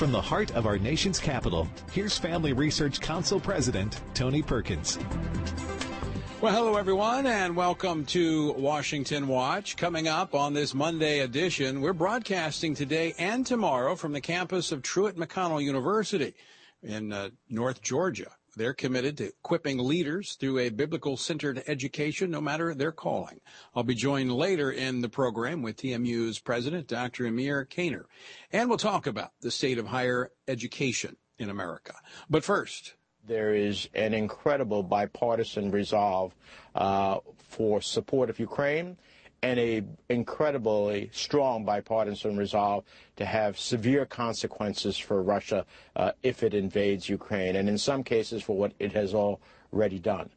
From the heart of our nation's capital, here's Family Research Council President Tony Perkins. Well, hello, everyone, and welcome to Washington Watch. Coming up on this Monday edition, we're broadcasting today and tomorrow from the campus of Truett McConnell University in uh, North Georgia. They're committed to equipping leaders through a biblical centered education, no matter their calling. I'll be joined later in the program with TMU's president, Dr. Emir Caner, and we'll talk about the state of higher education in America. But first, there is an incredible bipartisan resolve uh, for support of Ukraine and a incredibly strong bipartisan resolve to have severe consequences for Russia uh, if it invades Ukraine, and in some cases for what it has already done.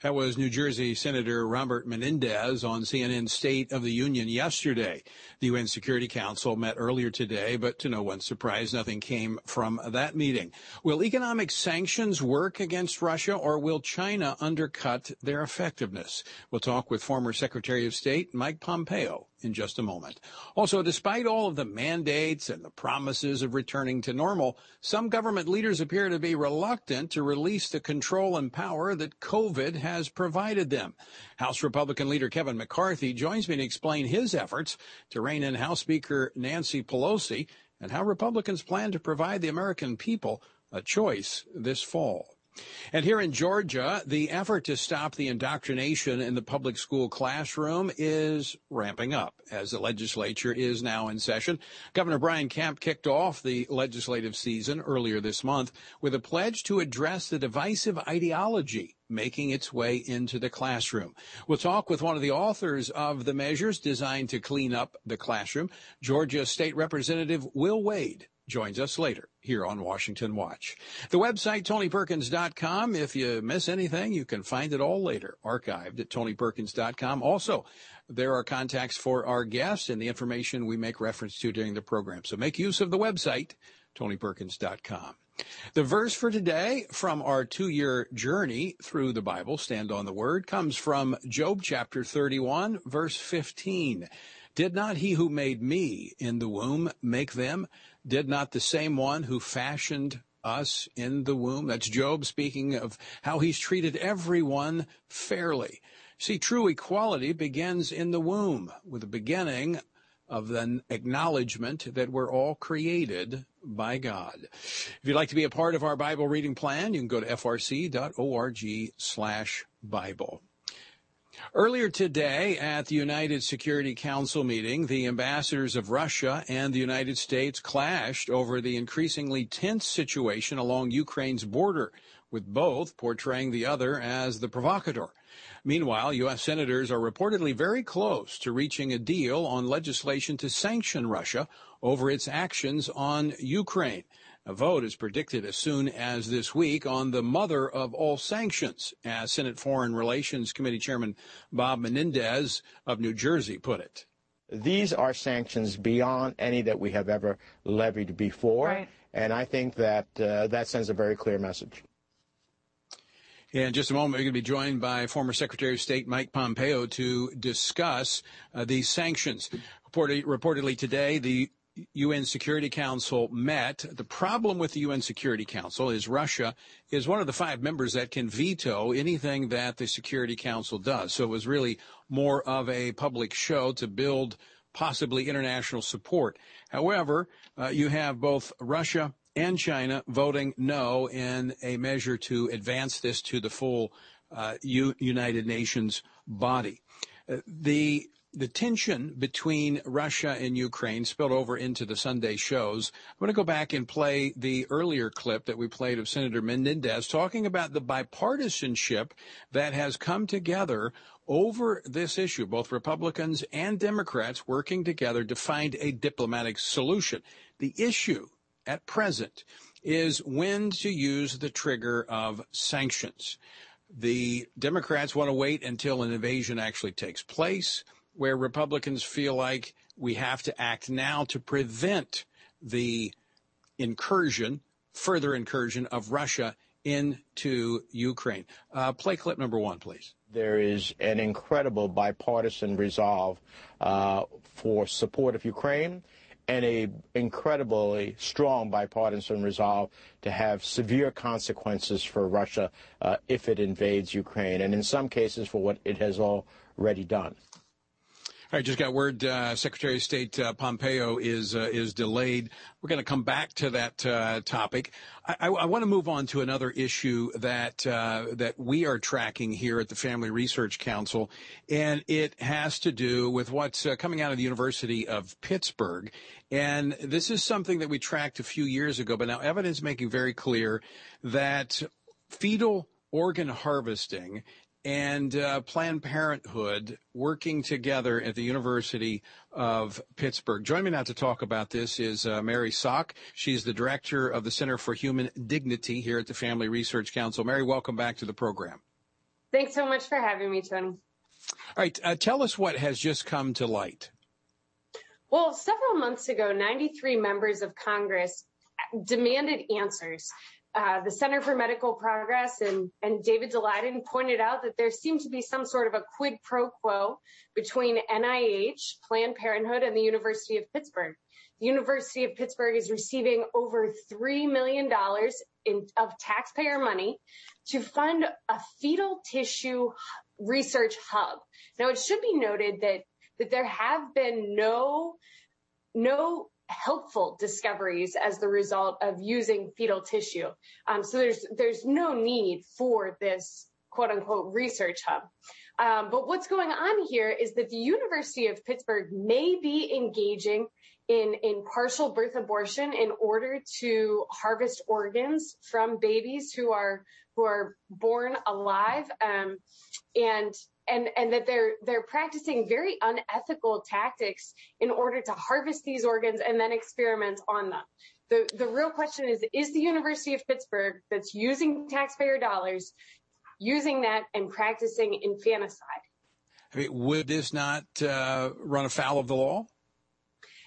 That was New Jersey Senator Robert Menendez on CNN State of the Union yesterday. The UN Security Council met earlier today, but to no one's surprise, nothing came from that meeting. Will economic sanctions work against Russia or will China undercut their effectiveness? We'll talk with former Secretary of State Mike Pompeo in just a moment. Also, despite all of the mandates and the promises of returning to normal, some government leaders appear to be reluctant to release the control and power that COVID has provided them. House Republican leader Kevin McCarthy joins me to explain his efforts to rein in House Speaker Nancy Pelosi and how Republicans plan to provide the American people a choice this fall. And here in Georgia, the effort to stop the indoctrination in the public school classroom is ramping up as the legislature is now in session. Governor Brian Kemp kicked off the legislative season earlier this month with a pledge to address the divisive ideology making its way into the classroom. We'll talk with one of the authors of the measures designed to clean up the classroom, Georgia State Representative Will Wade joins us later here on Washington Watch. The website, TonyPerkins.com. If you miss anything, you can find it all later, archived at TonyPerkins.com. Also, there are contacts for our guests and the information we make reference to during the program. So make use of the website, TonyPerkins.com. The verse for today from our two year journey through the Bible, Stand on the Word, comes from Job chapter 31, verse 15. Did not he who made me in the womb make them? Did not the same one who fashioned us in the womb? That's Job speaking of how he's treated everyone fairly. See, true equality begins in the womb with the beginning of an acknowledgement that we're all created by God. If you'd like to be a part of our Bible reading plan, you can go to frc.org slash Bible. Earlier today at the United Security Council meeting, the ambassadors of Russia and the United States clashed over the increasingly tense situation along Ukraine's border, with both portraying the other as the provocateur. Meanwhile, U.S. senators are reportedly very close to reaching a deal on legislation to sanction Russia over its actions on Ukraine. A vote is predicted as soon as this week on the mother of all sanctions, as Senate Foreign Relations Committee Chairman Bob Menendez of New Jersey put it. These are sanctions beyond any that we have ever levied before, right. and I think that uh, that sends a very clear message. In just a moment, we're going to be joined by former Secretary of State Mike Pompeo to discuss uh, these sanctions. reportedly today, the UN Security Council met. The problem with the UN Security Council is Russia is one of the five members that can veto anything that the Security Council does. So it was really more of a public show to build possibly international support. However, uh, you have both Russia and China voting no in a measure to advance this to the full uh, U- United Nations body. Uh, the the tension between Russia and Ukraine spilled over into the Sunday shows. I'm going to go back and play the earlier clip that we played of Senator Menendez talking about the bipartisanship that has come together over this issue, both Republicans and Democrats working together to find a diplomatic solution. The issue at present is when to use the trigger of sanctions. The Democrats want to wait until an invasion actually takes place where Republicans feel like we have to act now to prevent the incursion, further incursion of Russia into Ukraine. Uh, play clip number one, please. There is an incredible bipartisan resolve uh, for support of Ukraine and a incredibly strong bipartisan resolve to have severe consequences for Russia uh, if it invades Ukraine, and in some cases for what it has already done. All right, just got word. Uh, Secretary of State uh, Pompeo is uh, is delayed. We're going to come back to that uh, topic. I, I, I want to move on to another issue that uh, that we are tracking here at the Family Research Council, and it has to do with what's uh, coming out of the University of Pittsburgh. And this is something that we tracked a few years ago, but now evidence making very clear that fetal organ harvesting and uh, Planned Parenthood working together at the University of Pittsburgh. Joining me now to talk about this is uh, Mary Szoch. She's the director of the Center for Human Dignity here at the Family Research Council. Mary, welcome back to the program. Thanks so much for having me, Tony. All right, uh, tell us what has just come to light. Well, several months ago, 93 members of Congress demanded answers uh, the Center for Medical Progress and, and David Daleiden pointed out that there seemed to be some sort of a quid pro quo between NIH, Planned Parenthood, and the University of Pittsburgh. The University of Pittsburgh is receiving over $3 million in, of taxpayer money to fund a fetal tissue research hub. Now, it should be noted that, that there have been no, no helpful discoveries as the result of using fetal tissue. Um, so there's there's no need for this quote unquote research hub. Um, but what's going on here is that the University of Pittsburgh may be engaging in, in partial birth abortion in order to harvest organs from babies who are who are born alive. Um, and and and that they're they're practicing very unethical tactics in order to harvest these organs and then experiment on them. The the real question is is the University of Pittsburgh that's using taxpayer dollars using that and practicing infanticide? I mean, would this not uh, run afoul of the law?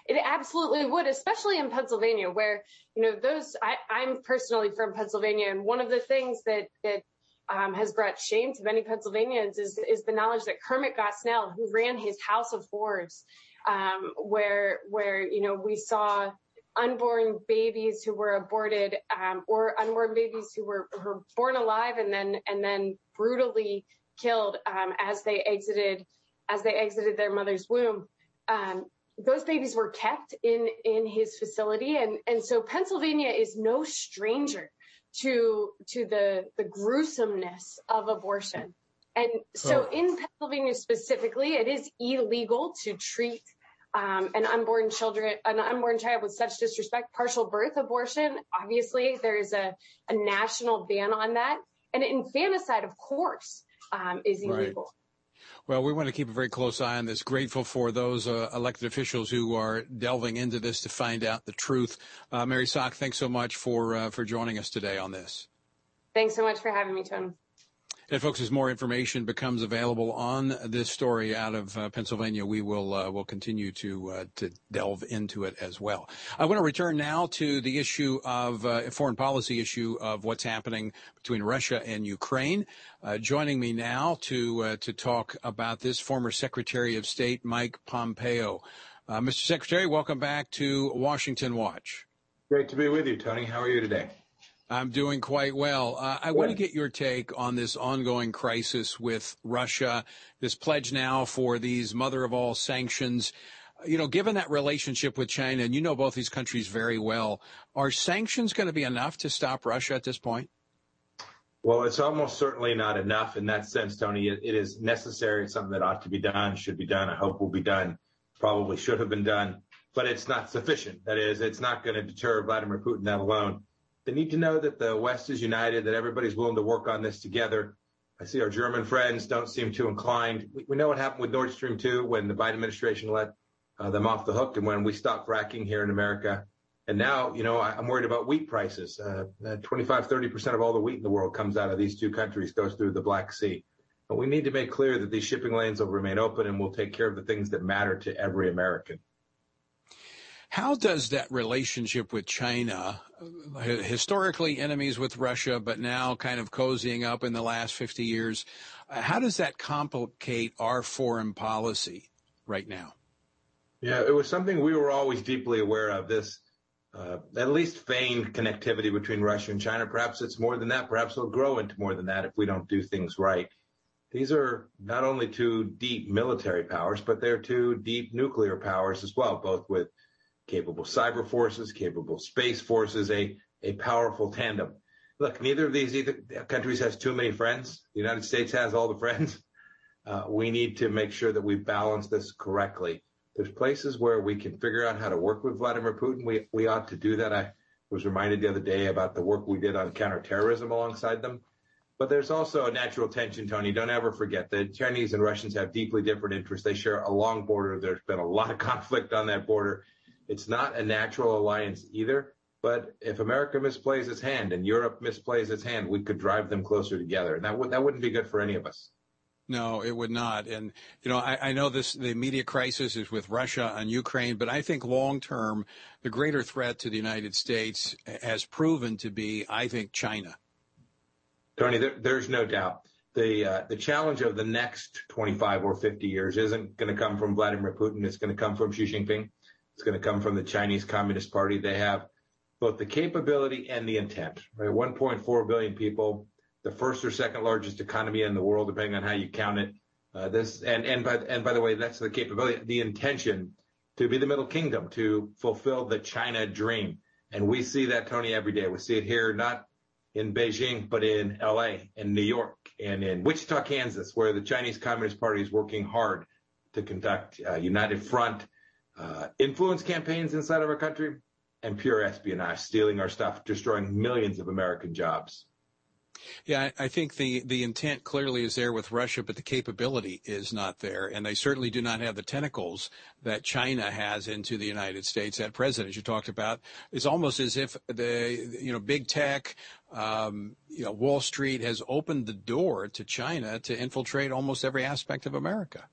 It absolutely would, especially in Pennsylvania, where you know those. I, I'm personally from Pennsylvania, and one of the things that that um, has brought shame to many Pennsylvanians is, is the knowledge that Kermit Gosnell, who ran his House of Horrors, um, where where you know we saw unborn babies who were aborted um, or unborn babies who were, were born alive and then and then brutally killed um, as they exited as they exited their mother's womb. Um, those babies were kept in in his facility, and and so Pennsylvania is no stranger to to the the gruesomeness of abortion. And so oh. in Pennsylvania specifically, it is illegal to treat um, an unborn children, an unborn child with such disrespect. Partial birth abortion, obviously, there is a, a national ban on that. And infanticide, of course, um, is illegal. Well, we want to keep a very close eye on this. Grateful for those uh, elected officials who are delving into this to find out the truth. Uh, Mary Szoch, thanks so much for uh, for joining us today on this. Thanks so much for having me, Tony. And folks, as more information becomes available on this story out of uh, Pennsylvania, we will uh, will continue to uh, to delve into it as well. I want to return now to the issue of uh, foreign policy issue of what's happening between Russia and Ukraine. Uh, joining me now to uh, to talk about this, former Secretary of State Mike Pompeo. Mr. Secretary, welcome back to Washington Watch. Great to be with you, Tony. How are you today? I'm doing quite well. Uh, I want to get your take on this ongoing crisis with Russia, this pledge now for these mother of all sanctions. You know, given that relationship with China, and you know both these countries very well, are sanctions going to be enough to stop Russia at this point? Well, it's almost certainly not enough in that sense, Tony. it, it is necessary. It's something that ought to be done, should be done. I hope will be done, probably should have been done, but it's not sufficient. That is, it's not going to deter Vladimir Putin that alone. They need to know that the West is united, that everybody's willing to work on this together. I see our German friends don't seem too inclined. We, we know what happened with Nord Stream 2 when the Biden administration let uh, them off the hook and when we stopped fracking here in America. And now, you know, I, am worried about wheat prices. Uh, 25, 30% of all the wheat in the world comes out of these two countries, goes through the Black Sea. But we need to make clear that these shipping lanes will remain open and we'll take care of the things that matter to every American. How does that relationship with China, historically enemies with Russia, but now kind of cozying up in the last 50 years, how does that complicate our foreign policy right now? Yeah, it was something we were always deeply aware of. This uh, at least feigned connectivity between Russia and China. Perhaps it's more than that. Perhaps it'll grow into more than that if we don't do things right. These are not only two deep military powers, but they're two deep nuclear powers as well, both with capable cyber forces, capable space forces, a, a powerful tandem. Look, neither of these either countries has too many friends. The United States has all the friends. Uh, we need to make sure that we balance this correctly there's places where we can figure out how to work with Vladimir Putin. We we ought to do that. I was reminded the other day about the work we did on counterterrorism alongside them. But there's also a natural tension, Tony. Don't ever forget that Chinese and Russians have deeply different interests. They share a long border. There's been a lot of conflict on that border. It's not a natural alliance either. But if America misplays its hand and Europe misplays its hand, we could drive them closer together. And that, w- that wouldn't be good for any of us. No, it would not. And you know, I, I, know this the immediate crisis is with Russia and Ukraine, but I think long term, the greater threat to the United States has proven to be, I think, China. Tony, there, there's no doubt. The uh, the challenge of the next 25 or 50 years isn't going to come from Vladimir Putin. It's going to come from Xi Jinping. It's going to come from the Chinese Communist Party. They have both the capability and the intent. Right, 1.4 billion people the first or second largest economy in the world, depending on how you count it. Uh, this and and by and by the way, that's the capability, the intention to be the Middle Kingdom, to fulfill the China dream, and we see that Tony every day. We see it here, not in Beijing, but in L.A., in New York, and in Wichita, Kansas, where the Chinese Communist Party is working hard to conduct uh, united front uh, influence campaigns inside of our country and pure espionage, stealing our stuff, destroying millions of American jobs. Yeah, I think the, the intent clearly is there with Russia, but the capability is not there. And they certainly do not have the tentacles that China has into the United States. That president you talked about is almost as if the, you know, big tech, um, you know, Wall Street has opened the door to China to infiltrate almost every aspect of America.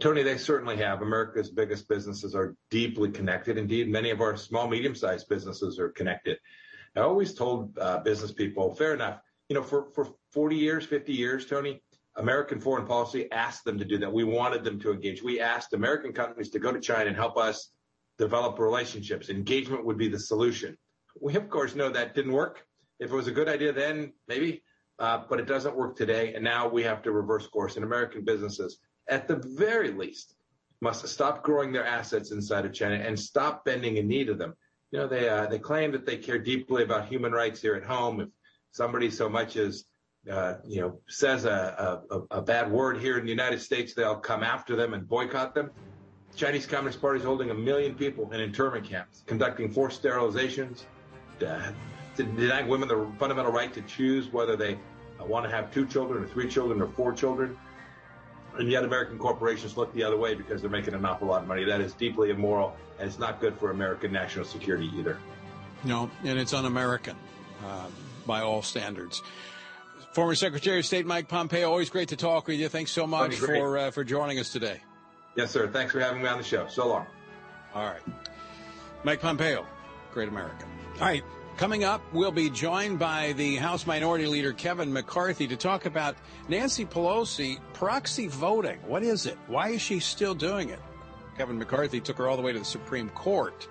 Tony, they certainly have. America's biggest businesses are deeply connected. Indeed, many of our small, medium sized businesses are connected. I always told uh, business people, fair enough, you know, for, for 40 years, 50 years, Tony, American foreign policy asked them to do that. We wanted them to engage. We asked American companies to go to China and help us develop relationships. Engagement would be the solution. We, of course, know that didn't work. If it was a good idea then, maybe, uh, but it doesn't work today. And now we have to reverse course. And American businesses, at the very least, must stop growing their assets inside of China and stop bending a knee to them you know, they uh, they claim that they care deeply about human rights here at home. If somebody so much as uh, you know says a, a, a bad word here in the United States, they'll come after them and boycott them. The Chinese Communist Party is holding a million people in internment camps, conducting forced sterilizations, uh, denying women the fundamental right to choose whether they uh, want to have two children or three children or four children. And yet American corporations look the other way because they're making an awful lot of money. That is deeply immoral, and it's not good for American national security either. No, and it's un-American uh, by all standards. Former Secretary of State Mike Pompeo, always great to talk with you. Thanks so much for uh, for joining us today. Yes, sir. Thanks for having me on the show. So long. All right. Mike Pompeo, great American. All right. Coming up, we'll be joined by the House Minority Leader Kevin McCarthy to talk about Nancy Pelosi proxy voting. What is it? Why is she still doing it? Kevin McCarthy took her all the way to the Supreme Court.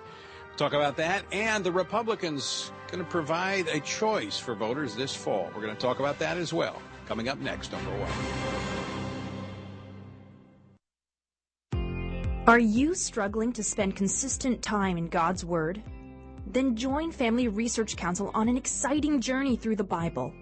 talk about that and the Republicans going to provide a choice for voters this fall. We're going to talk about that as well. Coming up next, number one. Are you struggling to spend consistent time in God's Word? Then join Family Research Council on an exciting journey through the Bible.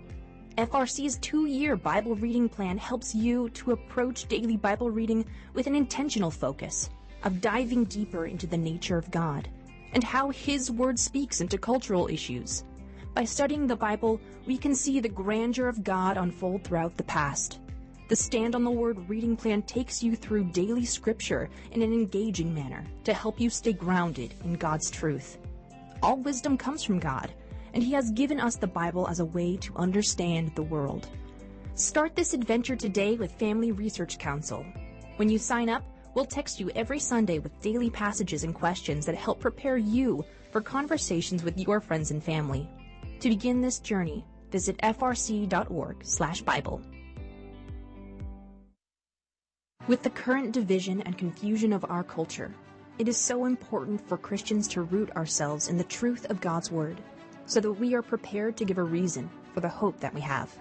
FRC's two year Bible reading plan helps you to approach daily Bible reading with an intentional focus of diving deeper into the nature of God and how His Word speaks into cultural issues. By studying the Bible, we can see the grandeur of God unfold throughout the past. The Stand on the Word reading plan takes you through daily scripture in an engaging manner to help you stay grounded in God's truth. All wisdom comes from God, and He has given us the Bible as a way to understand the world. Start this adventure today with Family Research Council. When you sign up, we'll text you every Sunday with daily passages and questions that help prepare you for conversations with your friends and family. To begin this journey, visit frc.org/bible. With the current division and confusion of our culture, it is so important for Christians to root ourselves in the truth of God's Word so that we are prepared to give a reason for the hope that we have.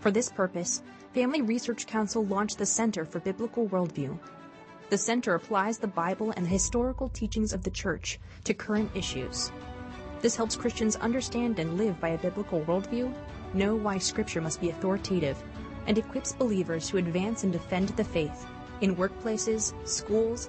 For this purpose, Family Research Council launched the Center for Biblical Worldview. The center applies the Bible and the historical teachings of the Church to current issues. This helps Christians understand and live by a biblical worldview, know why Scripture must be authoritative, and equips believers to advance and defend the faith in workplaces, schools,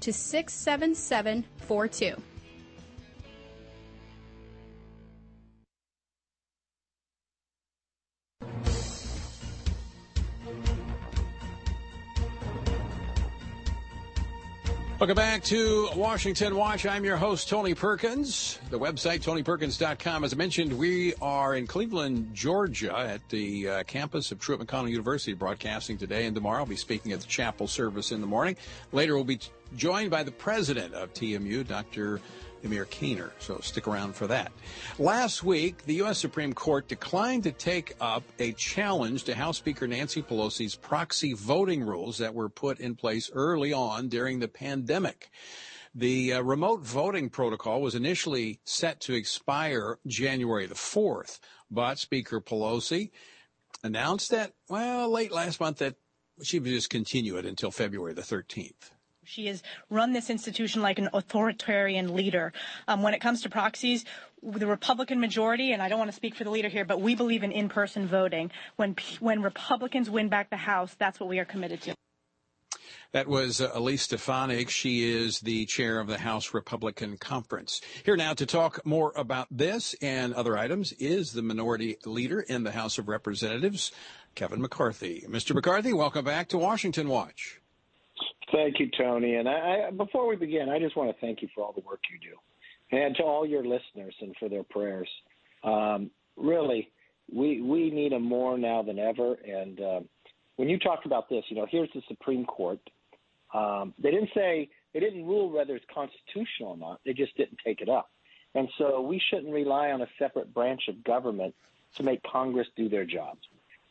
to 67742. Welcome back to Washington Watch. I'm your host, Tony Perkins. The website, tonyperkins.com. As I mentioned, we are in Cleveland, Georgia at the uh, campus of Truett McConnell University broadcasting today and tomorrow. I'll be speaking at the chapel service in the morning. Later, we'll be joined by the president of TMU, Dr. Emir Caner. So stick around for that. Last week, the U.S. Supreme Court declined to take up a challenge to House Speaker Nancy Pelosi's proxy voting rules that were put in place early on during the pandemic. The uh, remote voting protocol was initially set to expire January the 4th, but Speaker Pelosi announced that, well, late last month that she would just continue it until February the 13th. She has run this institution like an authoritarian leader. Um, when it comes to proxies, the Republican majority, and I don't want to speak for the leader here, but we believe in in-person voting. When when Republicans win back the House, that's what we are committed to. That was uh, Elise Stefanik. She is the chair of the House Republican Conference. Here now to talk more about this and other items is the minority leader in the House of Representatives, Kevin McCarthy. Mr. McCarthy, welcome back to Washington Watch. Thank you, Tony. And I, before we begin, I just want to thank you for all the work you do, and to all your listeners and for their prayers. Um, really, we we need them more now than ever. And uh, when you talked about this, you know, here's the Supreme Court. Um, they didn't say they didn't rule whether it's constitutional or not. They just didn't take it up. And so we shouldn't rely on a separate branch of government to make Congress do their jobs.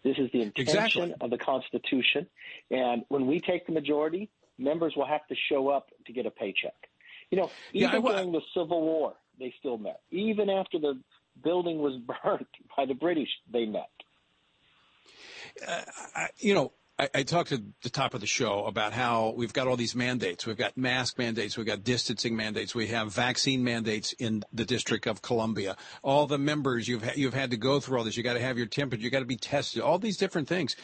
This is the intention exactly. of the Constitution. And when we take the majority, members will have to show up to get a paycheck. You know, even yeah, during the Civil War, they still met. Even after the building was burnt by the British, they met. Uh, I, you know, I, I, talked at the top of the show about how we've got all these mandates. We've got mask mandates. We've got distancing mandates. We have vaccine mandates in the District of Columbia. All the members you've ha- you've had to go through all this. You got to have your temperature. You got to be tested. All these different things.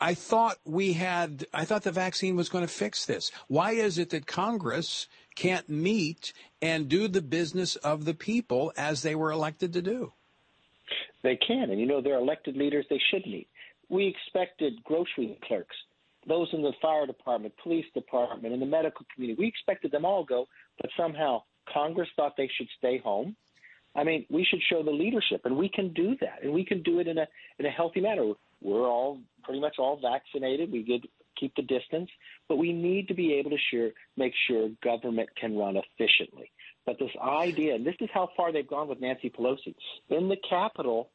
I thought we had, I thought the vaccine was going to fix this. Why is it that Congress can't meet and do the business of the people as they were elected to do? They can. And you know, they're elected leaders. They should meet. We expected grocery clerks, those in the fire department, police department, and the medical community. We expected them all go, but somehow Congress thought they should stay home. I mean, we should show the leadership, and we can do that, and we can do it in a in a healthy manner we're all pretty much all vaccinated. We did keep the distance, but we need to be able to sure, make sure government can run efficiently. But this idea, and this is how far they've gone with Nancy Pelosi, in the Capitol,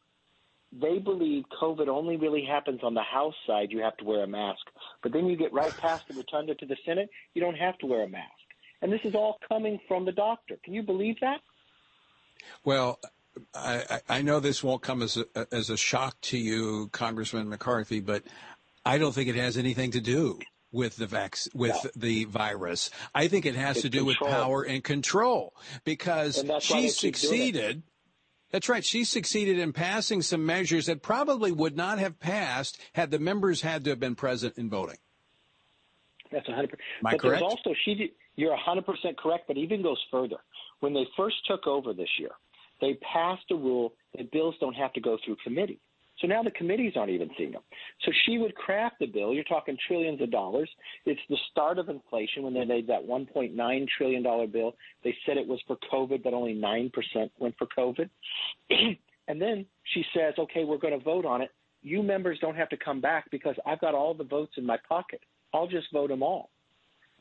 they believe COVID only really happens on the House side. You have to wear a mask. But then you get right past the rotunda to the Senate, you don't have to wear a mask. And this is all coming from the doctor. Can you believe that? Well, I, I know this won't come as a, as a shock to you, Congressman McCarthy, but I don't think it has anything to do with the vac- with no. the virus. I think it has it's to do control. with power and control because she succeeded. That's right. She succeeded in passing some measures that probably would not have passed had the members had to have been present in voting. That's 100%. Am I but correct? there's also, she did, you're 100% correct, but even goes further. When they first took over this year, they passed a rule that bills don't have to go through committee. So now the committees aren't even seeing them. So she would craft the bill. You're talking trillions of dollars. It's the start of inflation when they made that $1.9 trillion bill. They said it was for COVID, but only 9% went for COVID. and then she says, okay, we're going to vote on it. You members don't have to come back because I've got all the votes in my pocket. I'll just vote them all.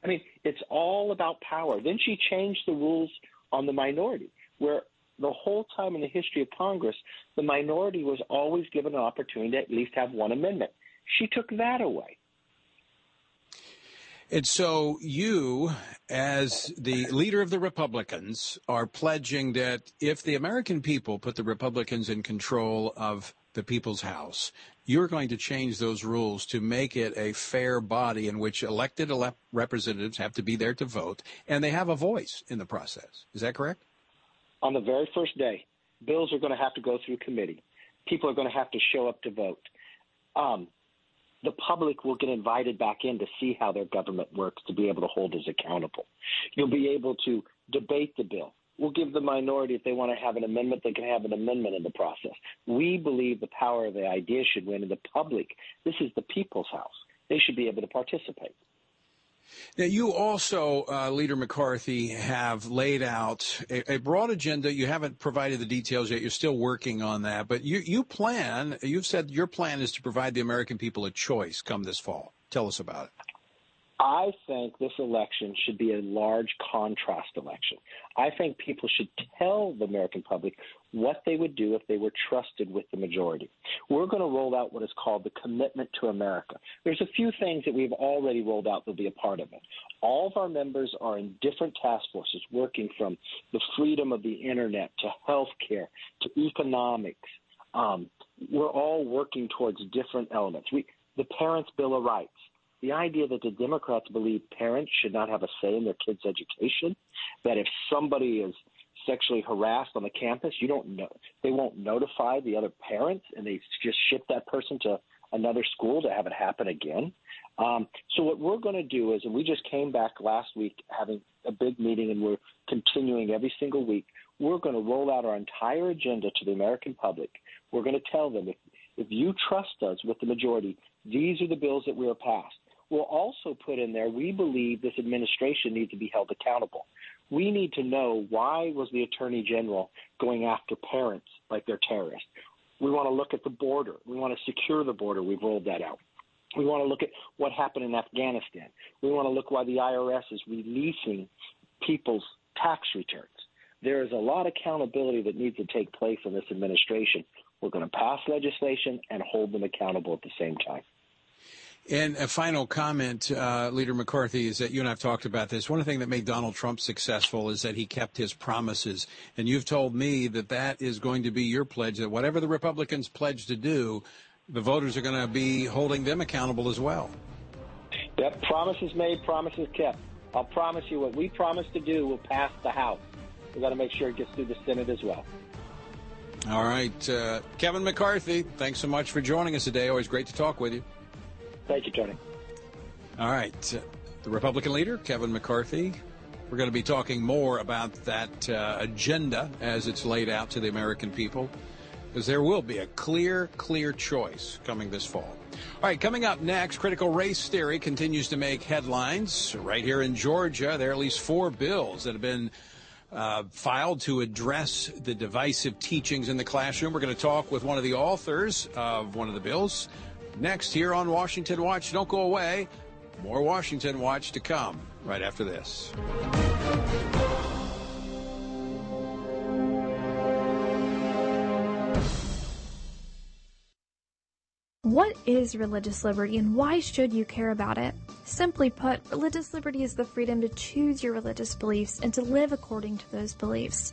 I mean, it's all about power. Then she changed the rules on the minority, where the whole time in the history of Congress, the minority was always given an opportunity to at least have one amendment. She took that away. And so you, as the leader of the Republicans, are pledging that if the American people put the Republicans in control of the people's house, you're going to change those rules to make it a fair body in which elected ele- representatives have to be there to vote and they have a voice in the process. Is that correct? On the very first day, bills are going to have to go through committee. People are going to have to show up to vote. Um, the public will get invited back in to see how their government works to be able to hold us accountable. You'll be able to debate the bill. We'll give the minority, if they want to have an amendment, they can have an amendment in the process. We believe the power of the idea should win, and the public, this is the people's house. They should be able to participate. Now, you also, uh, Leader McCarthy, have laid out a, a, broad agenda. You haven't provided the details yet. You're still working on that. But you, you plan, you've said your plan is to provide the American people a choice come this fall. Tell us about it. I think this election should be a large contrast election. I think people should tell the American public what they would do if they were trusted with the majority. We're going to roll out what is called the Commitment to America. There's a few things that we've already rolled out that'll be a part of it. All of our members are in different task forces working from the freedom of the internet to health care to economics. Um, we're all working towards different elements. We, the Parents' Bill of Rights the idea that the Democrats believe parents should not have a say in their kids' education, that if somebody is sexually harassed on the campus, you don't know they won't notify the other parents and they just ship that person to another school to have it happen again. Um, so what we're going to do is, and we just came back last week having a big meeting, and we're continuing every single week. We're going to roll out our entire agenda to the American public. We're going to tell them if if you trust us with the majority, these are the bills that we are passed. We'll also put in there we believe this administration needs to be held accountable. We need to know why was the attorney general going after parents like they're terrorists. We want to look at the border. We want to secure the border. We've rolled that out. We want to look at what happened in Afghanistan. We want to look why the IRS is releasing people's tax returns. There is a lot of accountability that needs to take place in this administration. We're going to pass legislation and hold them accountable at the same time. And a final comment, uh, Leader McCarthy, is that you and I've talked about this. One thing that made Donald Trump successful is that he kept his promises. And you've told me that that is going to be your pledge, that whatever the Republicans pledge to do, the voters are going to be holding them accountable as well. Yep, promises made, promises kept. I'll promise you what we promised to do will pass the House. We've got to make sure it gets through the Senate as well. All right. Uh, Kevin McCarthy, thanks so much for joining us today. Always great to talk with you. Thank you, Tony. All right. The Republican leader, Kevin McCarthy. We're going to be talking more about that uh, agenda as it's laid out to the American people, because there will be a clear, clear choice coming this fall. All right, coming up next, critical race theory continues to make headlines. Right here in Georgia, there are at least four bills that have been uh, filed to address the divisive teachings in the classroom. We're going to talk with one of the authors of one of the bills next here on Washington Watch. Don't go away. More Washington Watch to come right after this. What is religious liberty and why should you care about it? Simply put, religious liberty is the freedom to choose your religious beliefs and to live according to those beliefs.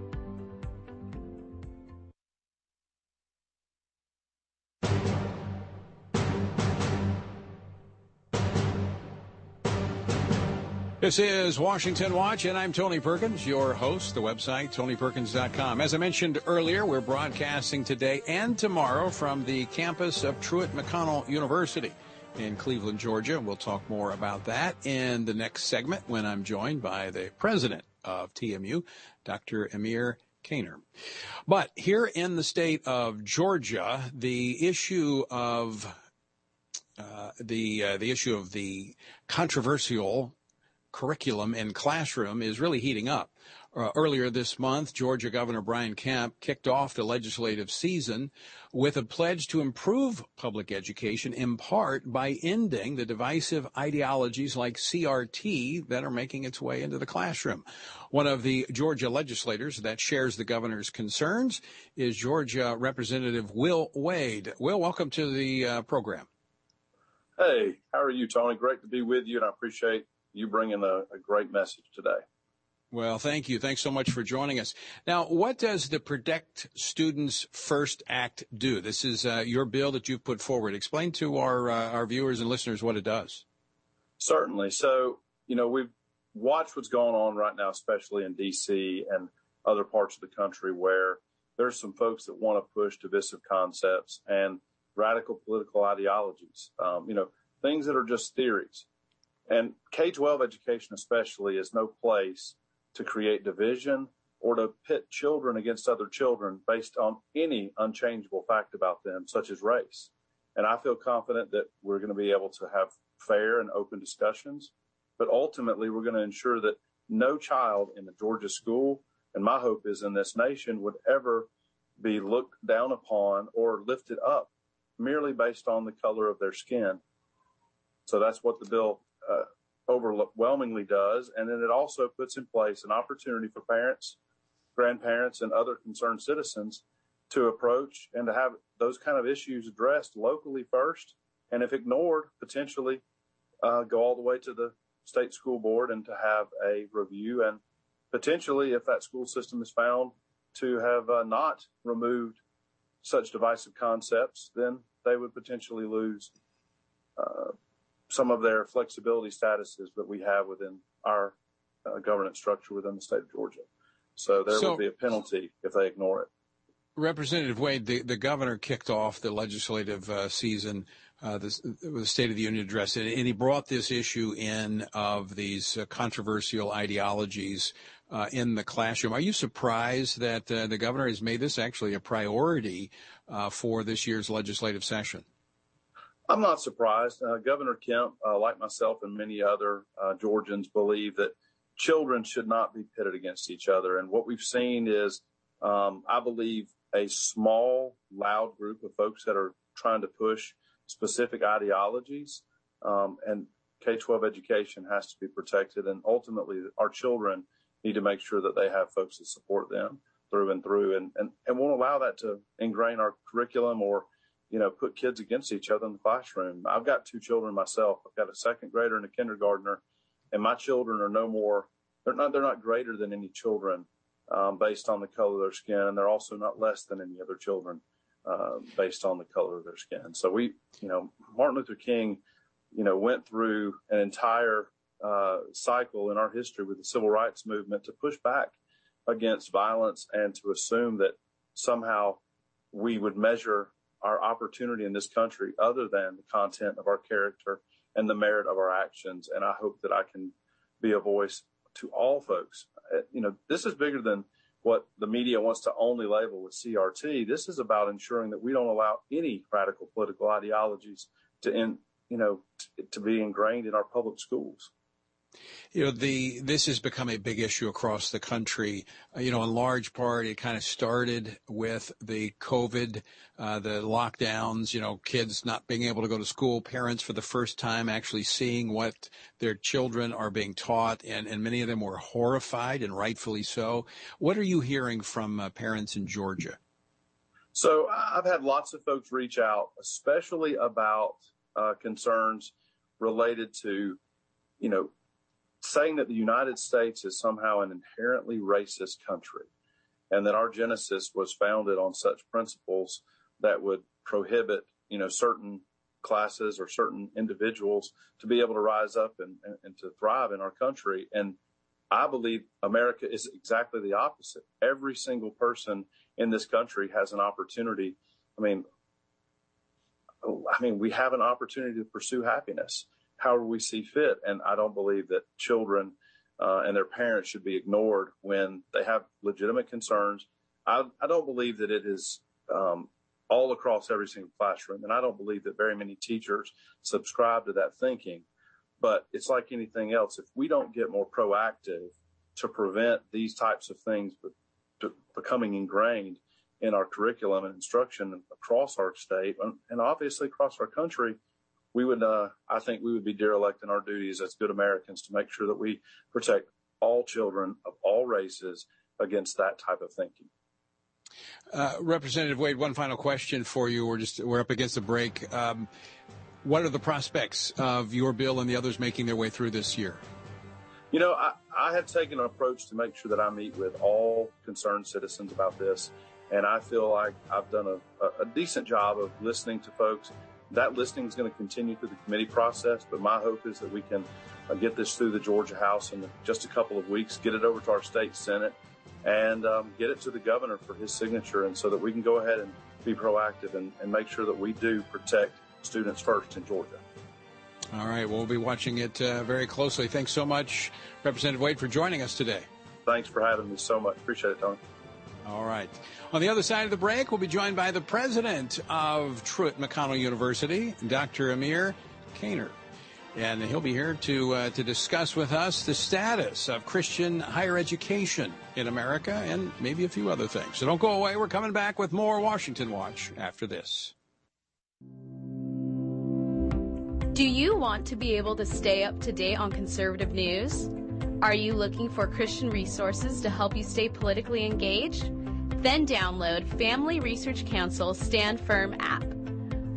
This is Washington Watch, and I'm Tony Perkins, your host, the website, tonyperkins.com. As I mentioned earlier, we're broadcasting today and tomorrow from the campus of Truett McConnell University in Cleveland, Georgia. We'll talk more about that in the next segment when I'm joined by the president of TMU, Dr. Emir Caner. But here in the state of Georgia, the issue of uh, the uh, the issue of the controversial curriculum and classroom is really heating up. Uh, earlier this month, Georgia Governor Brian Kemp kicked off the legislative season with a pledge to improve public education in part by ending the divisive ideologies like CRT that are making its way into the classroom. One of the Georgia legislators that shares the governor's concerns is Georgia Representative Will Wade. Will, welcome to the uh, program. Hey, how are you, Tony? Great to be with you, and I appreciate you bringing a, a great message today. Well, thank you. Thanks so much for joining us. Now, what does the Protect Students First Act do? This is uh, your bill that you've put forward. Explain to our uh, our viewers and listeners what it does. Certainly. So, you know, we've watched what's going on right now, especially in D.C. and other parts of the country, where there's some folks that want to push divisive concepts and radical political ideologies. Um, you know, things that are just theories. And K 12 education, especially, is no place to create division or to pit children against other children based on any unchangeable fact about them, such as race. And I feel confident that we're going to be able to have fair and open discussions. But ultimately, we're going to ensure that no child in the Georgia school, and my hope is in this nation, would ever be looked down upon or lifted up merely based on the color of their skin. So that's what the bill overwhelmingly does. And then it also puts in place an opportunity for parents, grandparents, and other concerned citizens to approach and to have those kind of issues addressed locally first. And if ignored, potentially uh, go all the way to the state school board and to have a review. And potentially, if that school system is found to have uh, not removed such divisive concepts, then they would potentially lose uh, some of their flexibility statuses that we have within our uh, governance structure within the state of Georgia. So there so, would be a penalty if they ignore it. Representative Wade, the, the governor kicked off the legislative uh, season uh, the, the State of the Union address, and, and he brought this issue in of these uh, controversial ideologies uh, in the classroom. Are you surprised that uh, the governor has made this actually a priority uh, for this year's legislative session? I'm not surprised. Uh, governor Kemp, like myself and many other Georgians, believe that children should not be pitted against each other. And what we've seen is, um, I believe, a small, loud group of folks that are trying to push specific ideologies. Um, and K 12 education has to be protected. And ultimately, our children need to make sure that they have folks that support them through and through and, and, and won't allow that to ingrain our curriculum or, you know, put kids against each other in the classroom. I've got two children myself. I've got a second grader and a kindergartner, and my children are no more, they're not, they're not greater than any children um, based on the color of their skin, and they're also not less than any other children uh, based on the color of their skin. So we, you know, Martin Luther King, you know, went through an entire uh, cycle in our history with the civil rights movement to push back against violence and to assume that somehow we would measure our opportunity in this country other than the content of our character and the merit of our actions. And I hope that I can be a voice to all folks. Uh, you know, this is bigger than what the media wants to only label with CRT. This is about ensuring that we don't allow any radical political ideologies to, in, you know, t- to be ingrained in our public schools. You know, the this has become a big issue across the country. Uh, you know, in large part, it kind of started with the COVID, uh, the lockdowns. You know, kids not being able to go to school, parents for the first time actually seeing what their children are being taught, and and many of them were horrified, and rightfully so. What are you hearing from uh, parents in Georgia? So I've had lots of folks reach out, especially about uh, concerns related to, you know, saying that the United States is somehow an inherently racist country and that our genesis was founded on such principles that would prohibit, you know, certain classes or certain individuals to be able to rise up and, and, and to thrive in our country. And I believe America is exactly the opposite. Every single person in this country has an opportunity. I mean, I mean, we have an opportunity to pursue happiness however we see fit. And I don't believe that children uh, and their parents should be ignored when they have legitimate concerns. I, I don't believe that it is um, all across every single classroom, and I don't believe that very many teachers subscribe to that thinking. But it's like anything else. If we don't get more proactive to prevent these types of things becoming ingrained in our curriculum and instruction across our state and obviously across our country, we would, uh, I think we would be derelict in our duties as good Americans to make sure that we protect all children of all races against that type of thinking. Uh, Representative Wade, one final question for you. We're just we're up against the break. Um, what are the prospects of your bill and the others making their way through this year? You know, I, I have taken an approach to make sure that I meet with all concerned citizens about this, and I feel like I've done a, a decent job of listening to folks that listing is going to continue through the committee process, but my hope is that we can uh, get this through the Georgia House in just a couple of weeks, get it over to our state Senate, and um, get it to the governor for his signature, and so that we can go ahead and be proactive and, and make sure that we do protect students first in Georgia. All right, well, we'll be watching it uh, very closely. Thanks so much, Representative Wade, for joining us today. Thanks for having me so much. Appreciate it, Tony. All right. On the other side of the break, we'll be joined by the president of Truett McConnell University, Dr. Emir Caner. And he'll be here to, uh, to discuss with us the status of Christian higher education in America and maybe a few other things. So don't go away. We're coming back with more Washington Watch after this. Do you want to be able to stay up to date on conservative news? Are you looking for Christian resources to help you stay politically engaged? Then download Family Research Council Stand Firm app.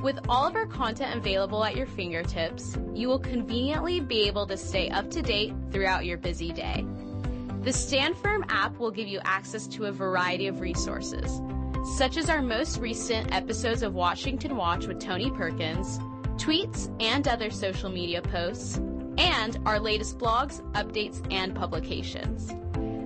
With all of our content available at your fingertips, you will conveniently be able to stay up to date throughout your busy day. The Stand Firm app will give you access to a variety of resources, such as our most recent episodes of Washington Watch with Tony Perkins, tweets and other social media posts, and our latest blogs, updates, and publications.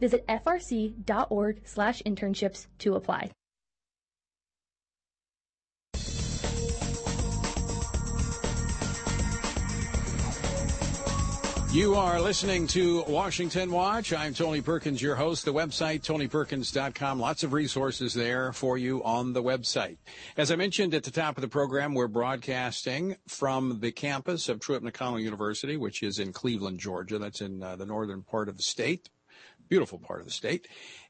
Visit frc.org slash internships to apply. You are listening to Washington Watch. I'm Tony Perkins, your host. The website, tonyperkins.com. Lots of resources there for you on the website. As I mentioned at the top of the program, we're broadcasting from the campus of Truett McConnell University, which is in Cleveland, Georgia. That's in uh, the northern part of the state beautiful part of the state.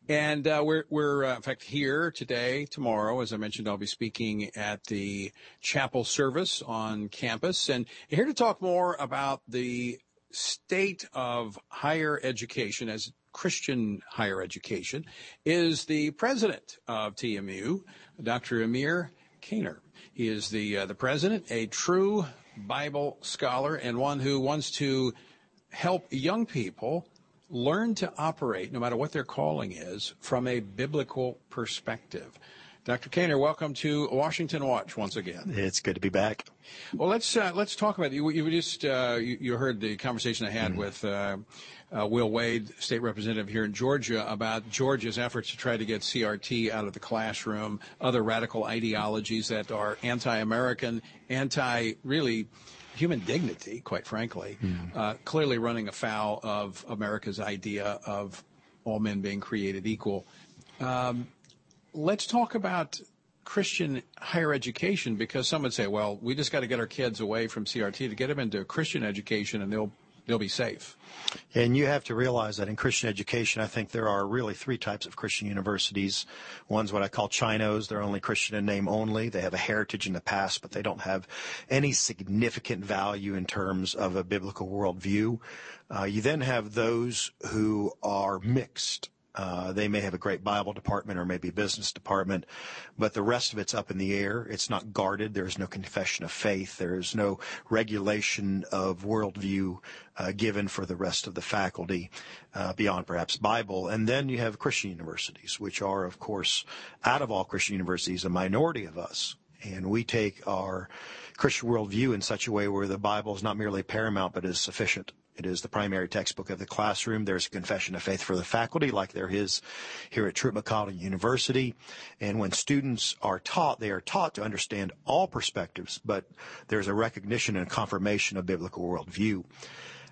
And uh, we're, we're uh, in fact, here today, tomorrow, as I mentioned, I'll be speaking at the chapel service on campus. And here to talk more about the state of higher education as Christian higher education is the president of TMU, Dr. Emir Caner. He is the uh, the president, a true Bible scholar, and one who wants to help young people learn to operate, no matter what their calling is, from a biblical perspective. Dr. Caner, welcome to Washington Watch once again. It's good to be back. Well, let's uh, let's talk about you. You just uh, you, you, heard the conversation I had mm-hmm. with uh, uh, Will Wade, state representative here in Georgia, about Georgia's efforts to try to get CRT out of the classroom, other radical ideologies that are anti-American, anti really human dignity, quite frankly, mm. uh, clearly running afoul of America's idea of all men being created equal. Um, let's talk about Christian higher education because some would say, well, we just got to get our kids away from CRT to get them into Christian education and they'll they'll be safe. And you have to realize that in Christian education, I think there are really three types of Christian universities. One's what I call Chinos. They're only Christian in name only. They have a heritage in the past, but they don't have any significant value in terms of a biblical worldview. Uh, you then have those who are mixed. Uh, they may have a great Bible department or maybe business department, but the rest of it's up in the air. It's not guarded. There's no confession of faith. There's no regulation of worldview uh, given for the rest of the faculty uh, beyond perhaps Bible. And then you have Christian universities, which are, of course, out of all Christian universities, a minority of us. And we take our Christian worldview in such a way where the Bible is not merely paramount, but is sufficient. It is the primary textbook of the classroom. There's a confession of faith for the faculty, like there is here at Truett McConnell University. And when students are taught, they are taught to understand all perspectives, but there's a recognition and confirmation of biblical worldview.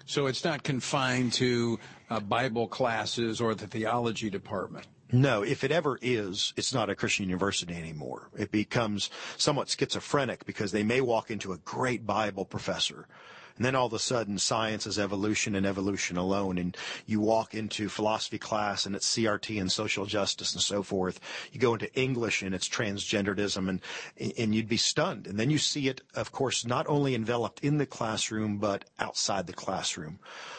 So it's not confined to uh, Bible classes or the theology department. No, if it ever is, it's not a Christian university anymore. It becomes somewhat schizophrenic because they may walk into a great Bible professor and then all of a sudden, science is evolution and evolution alone. And you walk into philosophy class and it's CRT and social justice and so forth. You go into English and it's transgenderism and, and you'd be stunned. And then you see it, of course, not only enveloped in the classroom, but outside the classroom.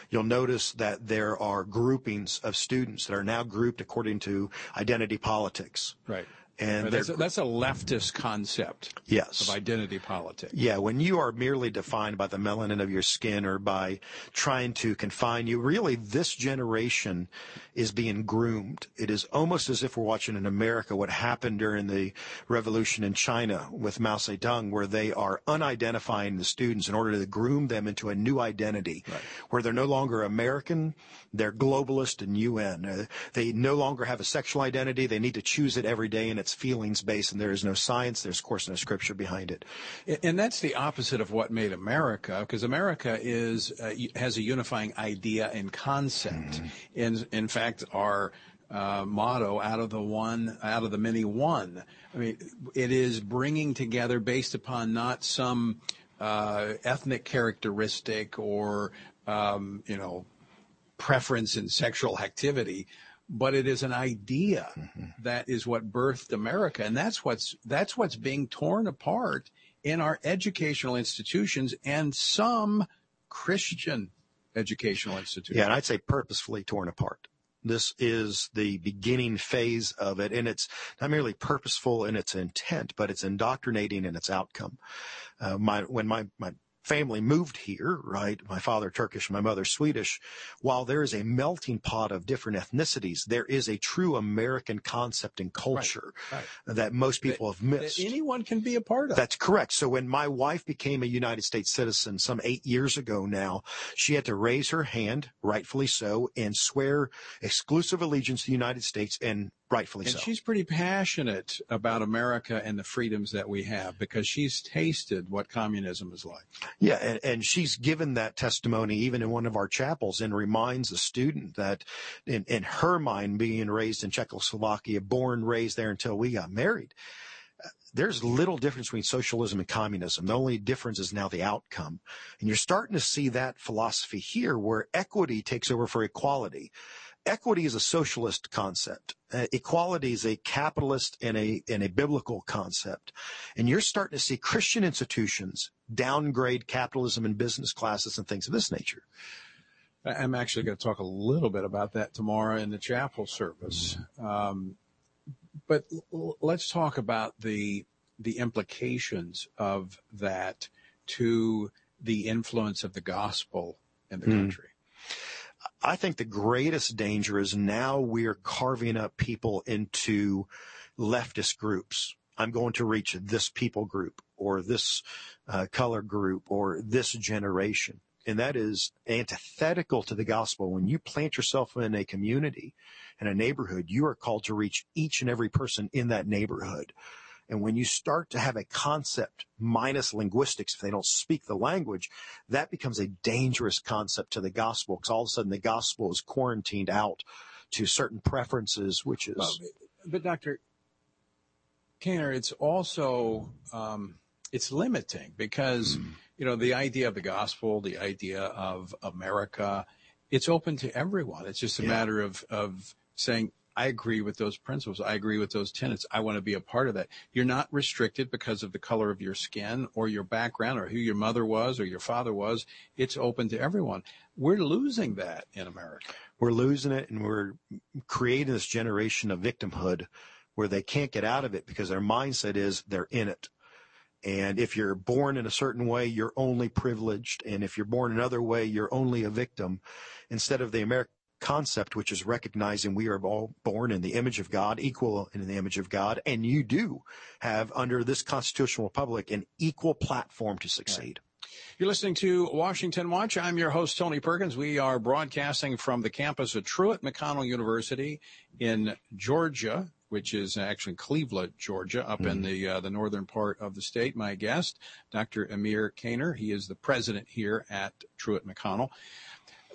You'll notice that there are groupings of students that are now grouped according to identity politics. Right. And that's a, that's, a, leftist concept yes. of identity politics. Yeah, when you are merely defined by the melanin of your skin or by trying to confine you, really this generation is being groomed. It is almost as if we're watching in America what happened during the revolution in China with Mao Zedong, where they are unidentifying the students in order to groom them into a new identity, right. where they're no longer American, they're globalist and UN. Uh, they no longer have a sexual identity. They need to choose it every day, and it's feelings based, and there is no science. There's, of course, no scripture behind it. And that's the opposite of what made America, because America is uh, has a unifying idea and concept. Mm-hmm. In in fact, our uh, motto out of the one out of the many one i mean it is bringing together based upon not some uh, ethnic characteristic or um, you know preference in sexual activity, but it is an idea mm-hmm. that is what birthed America, and that's what's that's what's being torn apart in our educational institutions and some Christian educational institutions. Yeah, and I'd say purposefully torn apart. This is the beginning phase of it, and it's not merely purposeful in its intent, but it's indoctrinating in its outcome. Uh, my, when my, my family moved here, right? My father Turkish, my mother Swedish. While there is a melting pot of different ethnicities, there is a true American concept and culture right, right. that most people that, have missed. anyone can be a part of. That's correct. So when my wife became a United States citizen some eight years ago now, she had to raise her hand, rightfully so, and swear exclusive allegiance to the United States and rightfully and so. she's pretty passionate about America and the freedoms that we have because she's tasted what communism is like. Yeah, and, and she's given that testimony even in one of our chapels and reminds a student that in, in her mind, being raised in Czechoslovakia, born, raised there until we got married, there's little difference between socialism and communism. The only difference is now the outcome. And you're starting to see that philosophy here where equity takes over for equality equity is a socialist concept. Uh, equality is a capitalist and a, and a biblical concept. And you're starting to see Christian institutions downgrade capitalism and business classes and things of this nature. I'm actually going to talk a little bit about that tomorrow in the chapel service. Um, but l- let's talk about the the implications of that to the influence of the gospel in the mm. country. I think the greatest danger is now we're carving up people into leftist groups. I'm going to reach this people group or this uh, color group or this generation. And that is antithetical to the gospel. When you plant yourself in a community, in a neighborhood, you are called to reach each and every person in that neighborhood. And when you start to have a concept minus linguistics, if they don't speak the language, that becomes a dangerous concept to the gospel because all of a sudden the gospel is quarantined out to certain preferences, which is. Well, but Dr. Caner, it's also, um, it's limiting because, mm. you know, the idea of the gospel, the idea of America, it's open to everyone. It's just a yeah. matter of, of saying, I agree with those principles. I agree with those tenets. I want to be a part of that. You're not restricted because of the color of your skin or your background or who your mother was or your father was. It's open to everyone. We're losing that in America. We're losing it and we're creating this generation of victimhood where they can't get out of it because their mindset is they're in it. And if you're born in a certain way, you're only privileged. And if you're born another way, you're only a victim. Instead of the American concept, which is recognizing we are all born in the image of God, equal in the image of God, and you do have under this constitutional republic an equal platform to succeed. You're listening to Washington Watch. I'm your host, Tony Perkins. We are broadcasting from the campus of Truett McConnell University in Georgia, which is actually Cleveland, Georgia, up mm. in the uh, the northern part of the state. My guest, Dr. Emir Caner, he is the president here at Truett McConnell.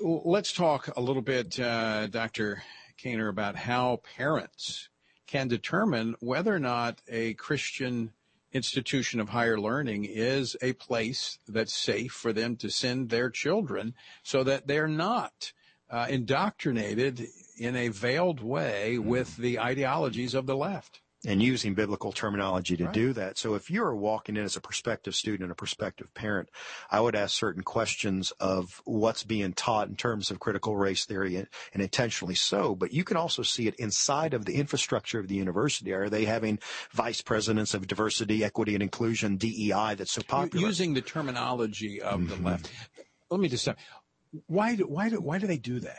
Let's talk a little bit, uh, Dr. Caner, about how parents can determine whether or not a Christian institution of higher learning is a place that's safe for them to send their children so that they're not uh, indoctrinated in a veiled way with the ideologies of the left and using biblical terminology to right. do that. So if you're walking in as a prospective student, and a prospective parent, I would ask certain questions of what's being taught in terms of critical race theory and, and, intentionally so, but you can also see it inside of the infrastructure of the university. Are they having vice presidents of diversity, equity, and inclusion, DEI, that's so popular? Using the terminology of mm-hmm. the left. Let me just say, why do, why do, why do they do that?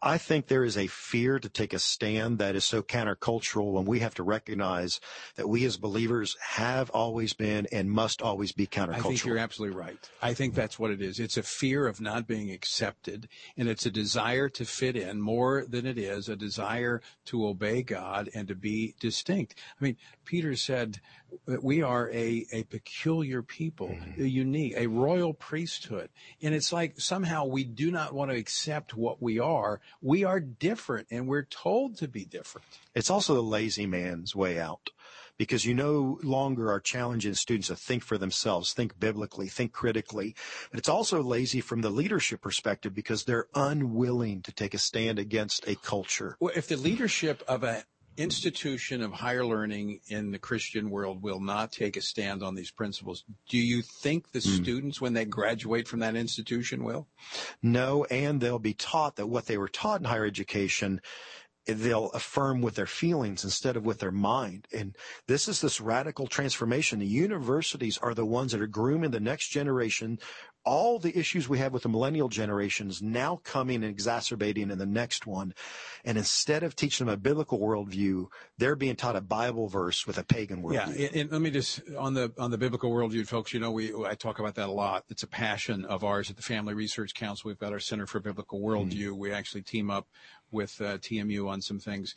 I think there is a fear to take a stand that is so countercultural when we have to recognize that we as believers have always been and must always be countercultural. I think you're absolutely right. I think that's what it is. It's a fear of not being accepted and it's a desire to fit in more than it is a desire to obey God and to be distinct. I mean, Peter said, that we are a, a peculiar people, mm-hmm. a unique, a royal priesthood. And it's like somehow we do not want to accept what we are. We are different and we're told to be different. It's also the lazy man's way out because you no longer are challenging students to think for themselves, think biblically, think critically. But it's also lazy from the leadership perspective because they're unwilling to take a stand against a culture. Well, if the leadership of a institution of higher learning in the Christian world will not take a stand on these principles. Do you think the mm. students, when they graduate from that institution, will? No, and they'll be taught that what they were taught in higher education they'll affirm with their feelings instead of with their mind. And this is this radical transformation. The universities are the ones that are grooming the next generation all the issues we have with the millennial generations now coming and exacerbating in the next one. And instead of teaching them a biblical worldview, they're being taught a Bible verse with a pagan worldview. Yeah, and, and let me just on the on the biblical worldview, folks. You know, we I talk about that a lot. It's a passion of ours at the Family Research Council. We've got our Center for Biblical Worldview. Mm-hmm. We actually team up with uh, TMU on some things.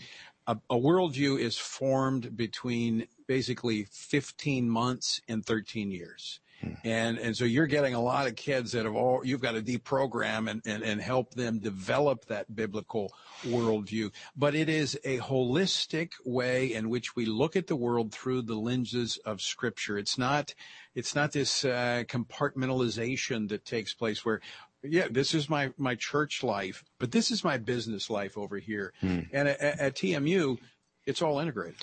A, a worldview is formed between basically 15 months and 13 years. And, and so you're getting a lot of kids that have all, you've got to deprogram and, and, and help them develop that biblical worldview. But it is a holistic way in which we look at the world through the lenses of scripture. It's not, it's not this uh, compartmentalization that takes place where yeah, this is my, my church life, but this is my business life over here. Hmm. And at, at TMU, it's all integrated.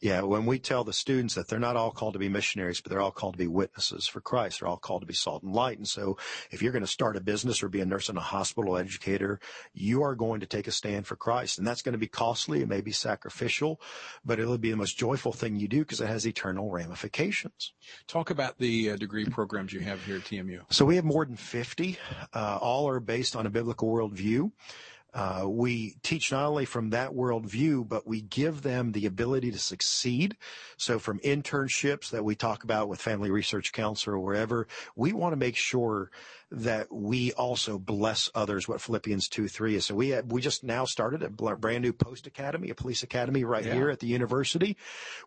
Yeah, when we tell the students that they're not all called to be missionaries, but they're all called to be witnesses for Christ. They're all called to be salt and light. And so if you're going to start a business or be a nurse in a hospital educator, you are going to take a stand for Christ. And that's going to be costly. It may be sacrificial, but it'll be the most joyful thing you do because it has eternal ramifications. Talk about the uh, degree programs you have here at TMU. So we have more than 50. Uh, all are based on a biblical worldview. Uh, we teach not only from that worldview, but we give them the ability to succeed. So from internships that we talk about with Family Research Council or wherever, we want to make sure that we also bless others, what Philippians 2, 3 is. So we have, we just now started a brand new post academy, a police academy right yeah. here at the university.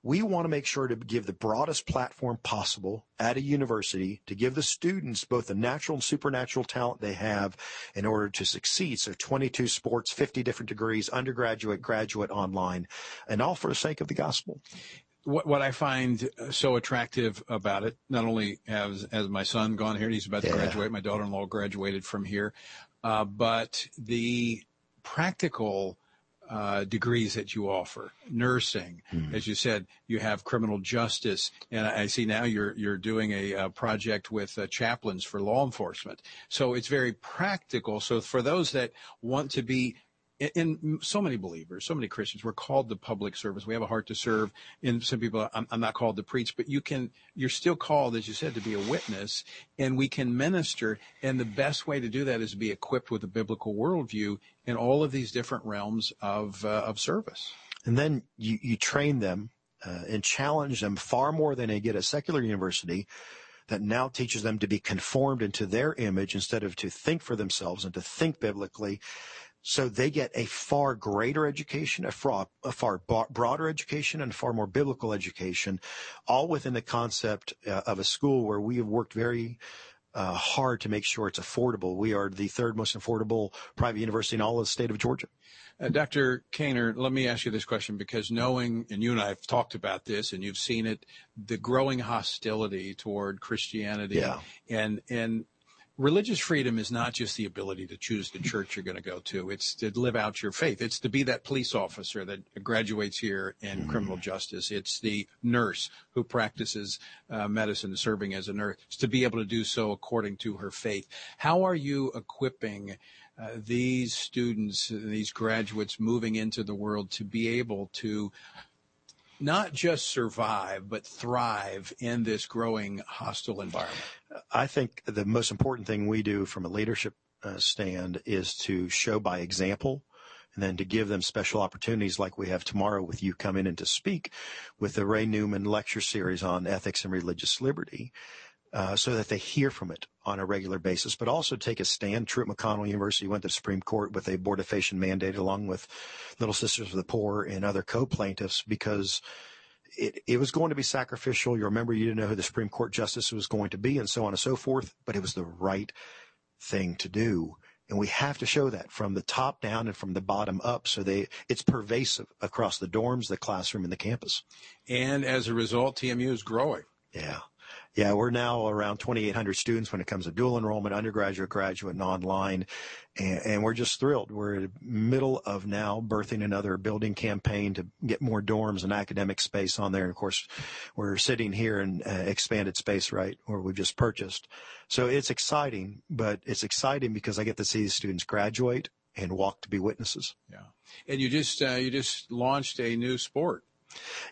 We want to make sure to give the broadest platform possible at a university to give the students both the natural and supernatural talent they have in order to succeed. So 22 sports, 50 different degrees, undergraduate, graduate, online, and all for the sake of the gospel what, what I find so attractive about it, not only has, has my son gone here, he's about to graduate, my daughter-in-law graduated from here, uh, but the practical uh, degrees that you offer, nursing, mm-hmm. as you said, you have criminal justice, and I see now you're you're doing a, a project with uh, chaplains for law enforcement. So it's very practical. So for those that want to be in so many believers, so many Christians, we're called to public service. We have a heart to serve. And some people, I'm, I'm, not called to preach, but you can, you're still called, as you said, to be a witness and we can minister. And the best way to do that is to be equipped with a biblical worldview in all of these different realms of, uh, of service. And then you, you train them uh, and challenge them far more than they get at secular university that now teaches them to be conformed into their image instead of to think for themselves and to think biblically So they get a far greater education, a far, a far broader education, and a far more biblical education, all within the concept uh, of a school where we have worked very uh, hard to make sure it's affordable. We are the third most affordable private university in all of the state of Georgia. Uh, Dr. Caner, let me ask you this question because knowing, and you and I have talked about this, and you've seen it, the growing hostility toward Christianity, yeah. and and religious freedom is not just the ability to choose the church you're going to go to. It's to live out your faith. It's to be that police officer that graduates here in mm. criminal justice. It's the nurse who practices uh, medicine, serving as a nurse. It's to be able to do so according to her faith. How are you equipping uh, these students, these graduates moving into the world to be able to not just survive, but thrive in this growing hostile environment? I think the most important thing we do from a leadership uh, stand is to show by example and then to give them special opportunities like we have tomorrow with you coming in to speak with the Ray Newman lecture series on ethics and religious liberty. Uh, so that they hear from it on a regular basis, but also take a stand. Truett McConnell University went to the Supreme Court with a abortifacient mandate along with Little Sisters of the Poor and other co-plaintiffs because it, it was going to be sacrificial. You remember you didn't know who the Supreme Court justice was going to be and so on and so forth, but it was the right thing to do. And we have to show that from the top down and from the bottom up. So they, it's pervasive across the dorms, the classroom, and the campus. And as a result, TMU is growing. Yeah. Yeah, we're now around 2,800 students when it comes to dual enrollment, undergraduate, graduate, and online. And, and, we're just thrilled. We're in the middle of now birthing another building campaign to get more dorms and academic space on there. And of course, we're sitting here in uh, expanded space, right, where we've just purchased. So it's exciting, but it's exciting because I get to see the students graduate and walk to be witnesses. Yeah. And you just, uh, you just launched a new sport.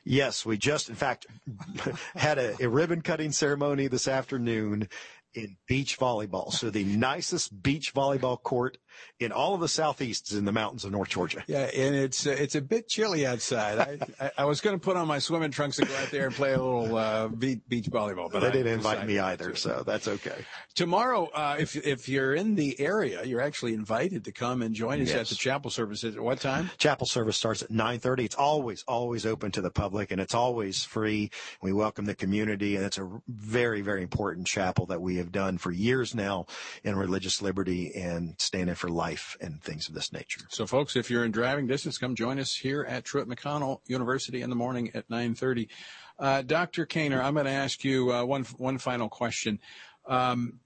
Yes, we just, in fact, had a, a ribbon cutting ceremony this afternoon in beach volleyball. So the nicest beach volleyball court in all of the southeast is in the mountains of North Georgia. Yeah, and it's uh, it's a bit chilly outside. I, I, I, was going to put on my swimming trunks and go out there and play a little uh, beach, beach volleyball, but they didn't invite me either, to. so that's okay. Tomorrow, uh, if if you're in the area, you're actually invited to come and join us yes. at the chapel service. At what time? Chapel service starts at 9:30. It's always always open to the public, and it's always free. We welcome the community, and it's a very very important chapel that we have done for years now in religious liberty and standing for life life and things of this nature. So, folks, if you're in driving distance, come join us here at Truett McConnell University in the morning at 9:30. Uh, Dr. Caner, I'm going to ask you uh, one one final question. Um,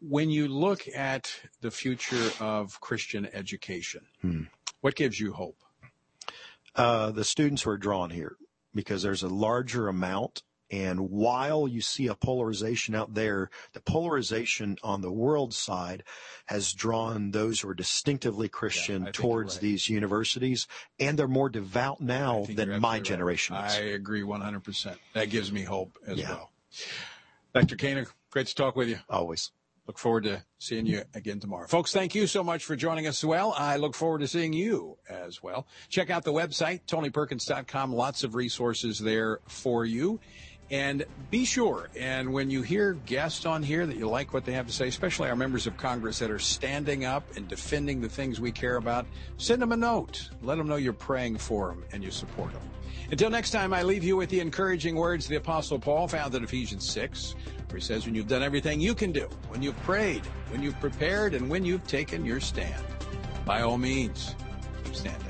when you look at the future of Christian education, hmm. what gives you hope? Uh, the students who are drawn here, because there's a larger amount and while you see a polarization out there, the polarization on the world side has drawn those who are distinctively Christian yeah, towards right. these universities, and they're more devout now than my generation right. I agree 100%. That gives me hope as yeah. well. Dr. Caner, great to talk with you. Always. Look forward to seeing you again tomorrow. Folks, thank you so much for joining us as well. I look forward to seeing you as well. Check out the website, tonyperkins.com. Lots of resources there for you. And be sure, and when you hear guests on here that you like what they have to say, especially our members of Congress that are standing up and defending the things we care about, send them a note. Let them know you're praying for them and you support them. Until next time, I leave you with the encouraging words of the Apostle Paul found in Ephesians 6, where he says, When you've done everything you can do, when you've prayed, when you've prepared, and when you've taken your stand, by all means, keep standing.